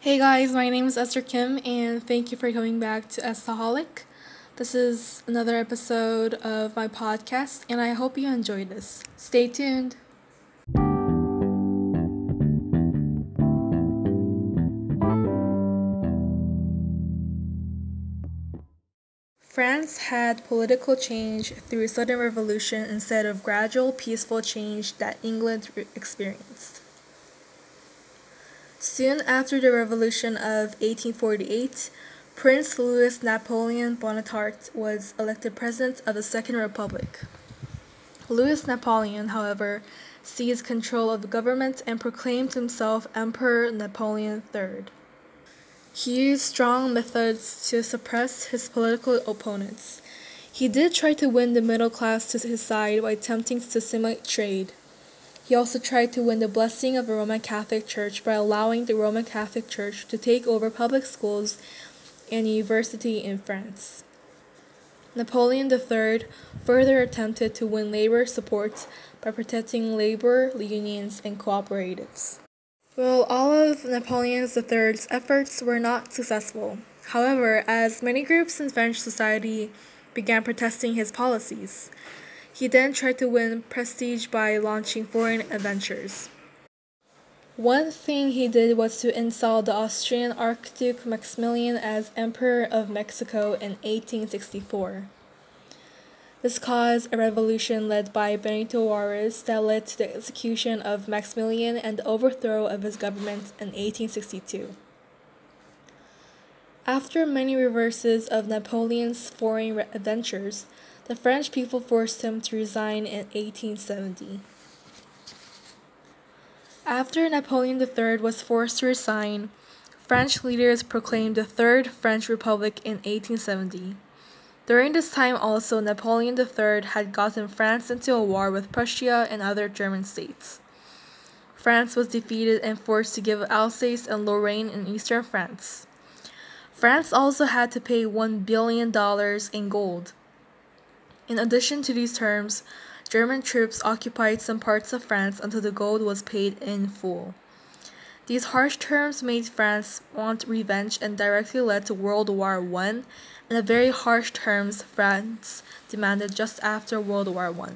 Hey guys, my name is Esther Kim, and thank you for coming back to Estaholic. This is another episode of my podcast, and I hope you enjoyed this. Stay tuned. France had political change through sudden revolution instead of gradual peaceful change that England experienced. Soon after the Revolution of 1848, Prince Louis Napoleon Bonaparte was elected President of the Second Republic. Louis Napoleon, however, seized control of the government and proclaimed himself Emperor Napoleon III. He used strong methods to suppress his political opponents. He did try to win the middle class to his side by attempting to stimulate trade. He also tried to win the blessing of the Roman Catholic Church by allowing the Roman Catholic Church to take over public schools and university in France. Napoleon III further attempted to win labor support by protecting labor unions and cooperatives. Well, all of Napoleon III's efforts were not successful. However, as many groups in French society began protesting his policies, he then tried to win prestige by launching foreign adventures. One thing he did was to install the Austrian Archduke Maximilian as Emperor of Mexico in 1864. This caused a revolution led by Benito Juarez that led to the execution of Maximilian and the overthrow of his government in 1862. After many reverses of Napoleon's foreign adventures, the French people forced him to resign in 1870. After Napoleon III was forced to resign, French leaders proclaimed the Third French Republic in 1870. During this time also, Napoleon III had gotten France into a war with Prussia and other German states. France was defeated and forced to give Alsace and Lorraine in eastern France. France also had to pay $1 billion in gold in addition to these terms, German troops occupied some parts of France until the gold was paid in full. These harsh terms made France want revenge and directly led to World War I, and the very harsh terms France demanded just after World War I.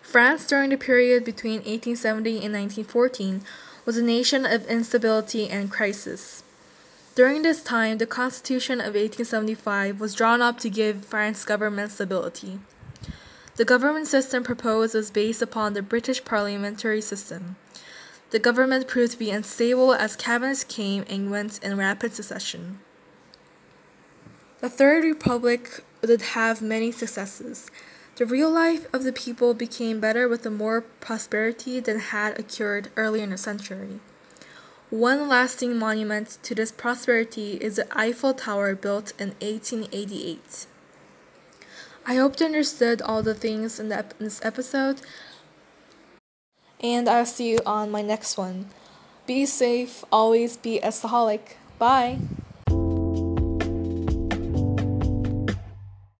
France, during the period between 1870 and 1914, was a nation of instability and crisis. During this time, the Constitution of 1875 was drawn up to give France government stability. The government system proposed was based upon the British parliamentary system. The government proved to be unstable as cabinets came and went in rapid succession. The Third Republic did have many successes. The real life of the people became better with the more prosperity than had occurred earlier in the century. One lasting monument to this prosperity is the Eiffel Tower built in 1888. I hope you understood all the things in, the, in this episode, and I'll see you on my next one. Be safe, always be a Bye!